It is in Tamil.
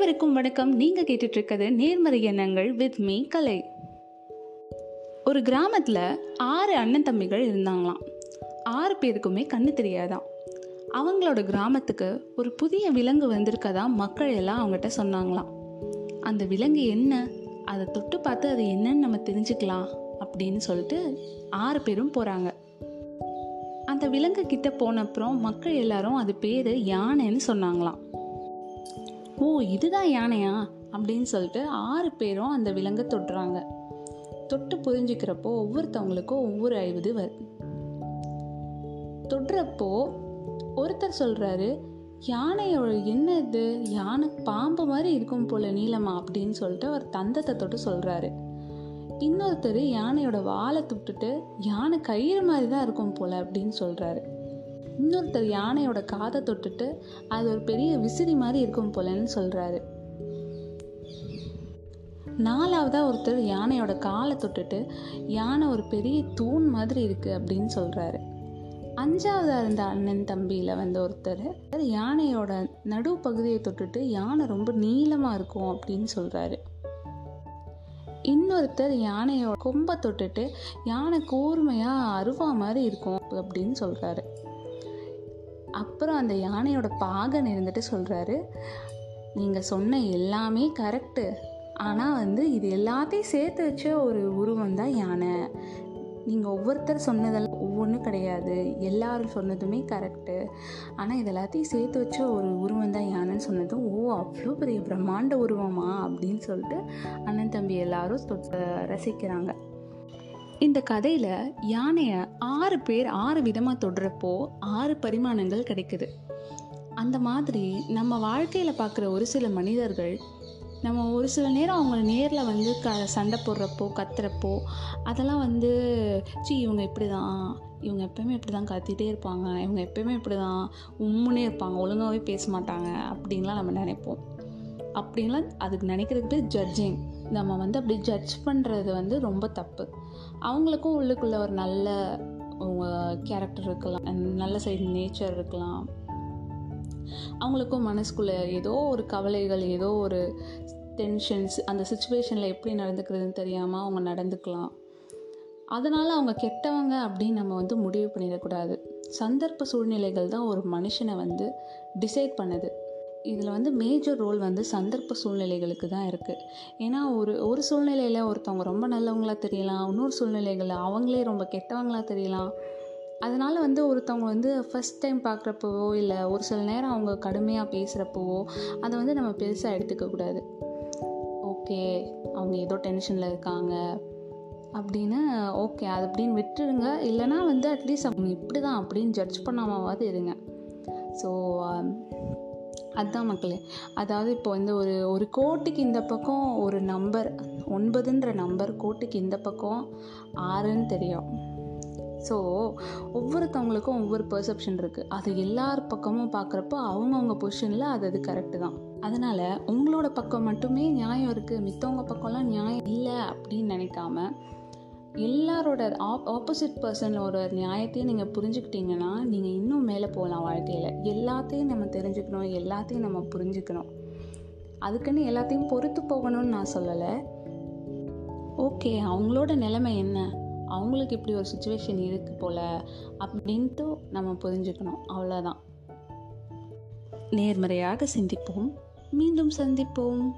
அனைவருக்கும் வணக்கம். நீங்கள் கேட்டுட்ருக்கிறது நேர்மறை எண்ணங்கள் வித் மீ கலை. ஒரு கிராமத்தில் ஆறு அண்ணன் தம்பிகள் இருந்தாங்களாம். ஆறு பேருக்குமே கண்ணு தெரியாதான் அவங்களோட கிராமத்துக்கு ஒரு புதிய விலங்கு வந்திருக்கதா மக்கள் எல்லாம் அவங்ககிட்ட சொன்னாங்களாம். அந்த விலங்கு என்ன? அதை தொட்டு பார்த்து அது என்னன்னு நம்ம தெரிஞ்சுக்கலாம் அப்படின்னு சொல்லிட்டு ஆறு பேரும் போகிறாங்க அந்த விலங்கு கிட்ட போன அப்புறம் மக்கள் எல்லாரும் அது பேர் யானைன்னு சொன்னாங்களாம். ஓ இதுதான் யானையா? அப்படின்னு சொல்லிட்டு ஆறு பேரும் அந்த விலங்கை தொட்டுறாங்க. தொட்டு புரிஞ்சுக்கிறப்போ ஒவ்வொருத்தவங்களுக்கும் ஒவ்வொரு ஐவது வருது தொடுறப்போ ஒருத்தர் சொல்கிறாரு யானையோட என்ன இது? யானை பாம்பு மாதிரி இருக்கும் போல நீளமா? அப்படின்னு சொல்லிட்டு அவர் தந்தத்தை தொட்டு சொல்கிறாரு இன்னொருத்தர் யானையோட வாழை தொட்டுட்டு யானை கயிறு மாதிரி தான் இருக்கும் போல அப்படின்னு சொல்கிறாரு இன்னொருத்தர் யானையோட காதை தொட்டுட்டு அது ஒரு பெரிய விசிறி மாதிரி இருக்கும் போலன்னு சொல்கிறாரு நாலாவதாக ஒருத்தர் யானையோட காலை தொட்டுட்டு யானை ஒரு பெரிய தூண் மாதிரி இருக்குது அப்படின்னு சொல்கிறாரு அஞ்சாவதாக இருந்த அண்ணன் தம்பியில் வந்து ஒருத்தர் யானையோட நடு பகுதியை தொட்டுட்டு யானை ரொம்ப நீளமாக இருக்கும் அப்படின்னு சொல்கிறாரு இன்னொருத்தர் யானையோட கொம்பை தொட்டுட்டு யானை கூர்மையாக அருவா மாதிரி இருக்கும் அப்படின்னு சொல்கிறாரு அப்புறம் அந்த யானையோட பாகன் இருந்துட்டு சொல்கிறாரு நீங்கள் சொன்ன எல்லாமே கரெக்டு ஆனால் வந்து இது எல்லாத்தையும் சேர்த்து வச்ச ஒரு உருவம் தான் யானை. நீங்கள் ஒவ்வொருத்தர் சொன்னதெல்லாம் ஒவ்வொன்றும் கிடையாது. எல்லாரும் சொன்னதுமே கரெக்டு ஆனால் இது எல்லாத்தையும் சேர்த்து வச்ச ஒரு உருவம் தான் யானைன்னு சொன்னதும் ஓ அவ்வளோ பெரிய பிரம்மாண்ட உருவமா? அப்படின்னு சொல்லிட்டு அண்ணன் தம்பி எல்லாரும் ரசிக்கிறாங்க. இந்த கதையில் யானையை ஆறு பேர் ஆறு விதமாக தொடுறப்போ ஆறு பரிமாணங்கள் கிடைக்குது. அந்த மாதிரி நம்ம வாழ்க்கையில் பார்க்குற ஒரு சில மனிதர்கள் நம்ம ஒரு சில நேரம் அவங்கள நேரில் வந்து க சண்டை போடுறப்போ கத்துறப்போ அதெல்லாம் வந்து சி இவங்க இப்படி தான் இவங்க எப்பயுமே இப்படி தான் கத்திட்டே இருப்பாங்க இவங்க எப்பயுமே இப்படி தான் உம்முன்னே இருப்பாங்க ஒழுங்காகவே பேச மாட்டாங்க அப்படின்லாம் நம்ம நினைப்போம். அப்படின்லாம் அதுக்கு நினைக்கிறதுக்கு பேர் ஜட்ஜிங் நம்ம வந்து அப்படி ஜட்ஜ் பண்ணுறது வந்து ரொம்ப தப்பு. அவங்களுக்கும் உள்ளுக்குள்ள ஒரு நல்ல கேரக்டர் இருக்கலாம். நல்ல சைடு நேச்சர் இருக்கலாம். அவங்களுக்கும் மனசுக்குள்ள ஏதோ ஒரு கவலைகள் ஏதோ ஒரு டென்ஷன்ஸ் அந்த சுச்சுவேஷனில் எப்படி நடந்துக்கிறதுன்னு தெரியாமல் அவங்க நடந்துக்கலாம். அதனால் அவங்க கெட்டவங்க அப்படின்னு நம்ம வந்து முடிவு பண்ணிடக்கூடாது. சந்தர்ப்ப சூழ்நிலைகள் தான் ஒரு மனுஷனை வந்து டிசைட் பண்ணுது. இதில் வந்து மேஜர் ரோல் வந்து சந்தர்ப்ப சூழ்நிலைகளுக்கு தான் இருக்குது ஏன்னா ஒரு ஒரு சூழ்நிலையில் ஒருத்தவங்க ரொம்ப நல்லவங்களாக தெரியலாம் இன்னொரு சூழ்நிலைகளில் அவங்களே ரொம்ப கெட்டவங்களாக தெரியலாம். அதனால் வந்து ஒருத்தவங்க வந்து ஃபஸ்ட் டைம் பார்க்குறப்பவோ இல்லை ஒரு சில நேரம் அவங்க கடுமையாக பேசுகிறப்பவோ அதை வந்து நம்ம பெருசாக எடுத்துக்கக்கூடாது ஓகே அவங்க ஏதோ டென்ஷனில் இருக்காங்க. அப்படின்னு ஓகே அது அப்படின்னு விட்டுடுங்க இல்லைனா வந்து அட்லீஸ்ட் அவங்க இப்படி தான் அப்படின்னு ஜட்ஜ் பண்ணாமாவது இருங்க. ஸோ um, அதுதான் மக்களே. அதாவது இப்போ வந்து ஒரு ஒரு கோட்டுக்கு இந்த பக்கம் ஒரு நம்பர் ஒன்பதுன்ற நம்பர் கோட்டுக்கு இந்த பக்கம் ஆறுன்னு தெரியும். ஸோ ஒவ்வொருத்தவங்களுக்கும் ஒவ்வொரு பெர்செப்ஷன் இருக்குது அது எல்லார் பக்கமும் பார்க்குறப்போ அவங்கவுங்க பொசிஷனில் அது அது கரெக்டு தான். அதனால் உங்களோட பக்கம் மட்டுமே நியாயம் இருக்குது மித்தவங்க பக்கம்லாம் நியாயம் இல்லை அப்படின்னு நினைக்காம எல்லாரோட ஆப் ஆப்போசிட் பர்சனோட நியாயத்தையும் நீங்கள் புரிஞ்சுக்கிட்டீங்கன்னா நீங்கள் இன்னும் மேலே போகலாம் வாழ்க்கையில். எல்லாத்தையும் நம்ம தெரிஞ்சுக்கணும் எல்லாத்தையும் நம்ம புரிஞ்சுக்கணும். அதுக்குன்னு எல்லாத்தையும் பொறுத்து போகணும்னு நான் சொல்லலை. ஓகே அவங்களோட நிலைமை என்ன? அவங்களுக்கு இப்படி ஒரு சுச்சுவேஷன் இருக்குது போல் அப்படின்ட்டு நம்ம புரிஞ்சுக்கணும். அவ்வளோதான் நேர்மறையாக சிந்திப்போம். மீண்டும் சந்திப்போம்.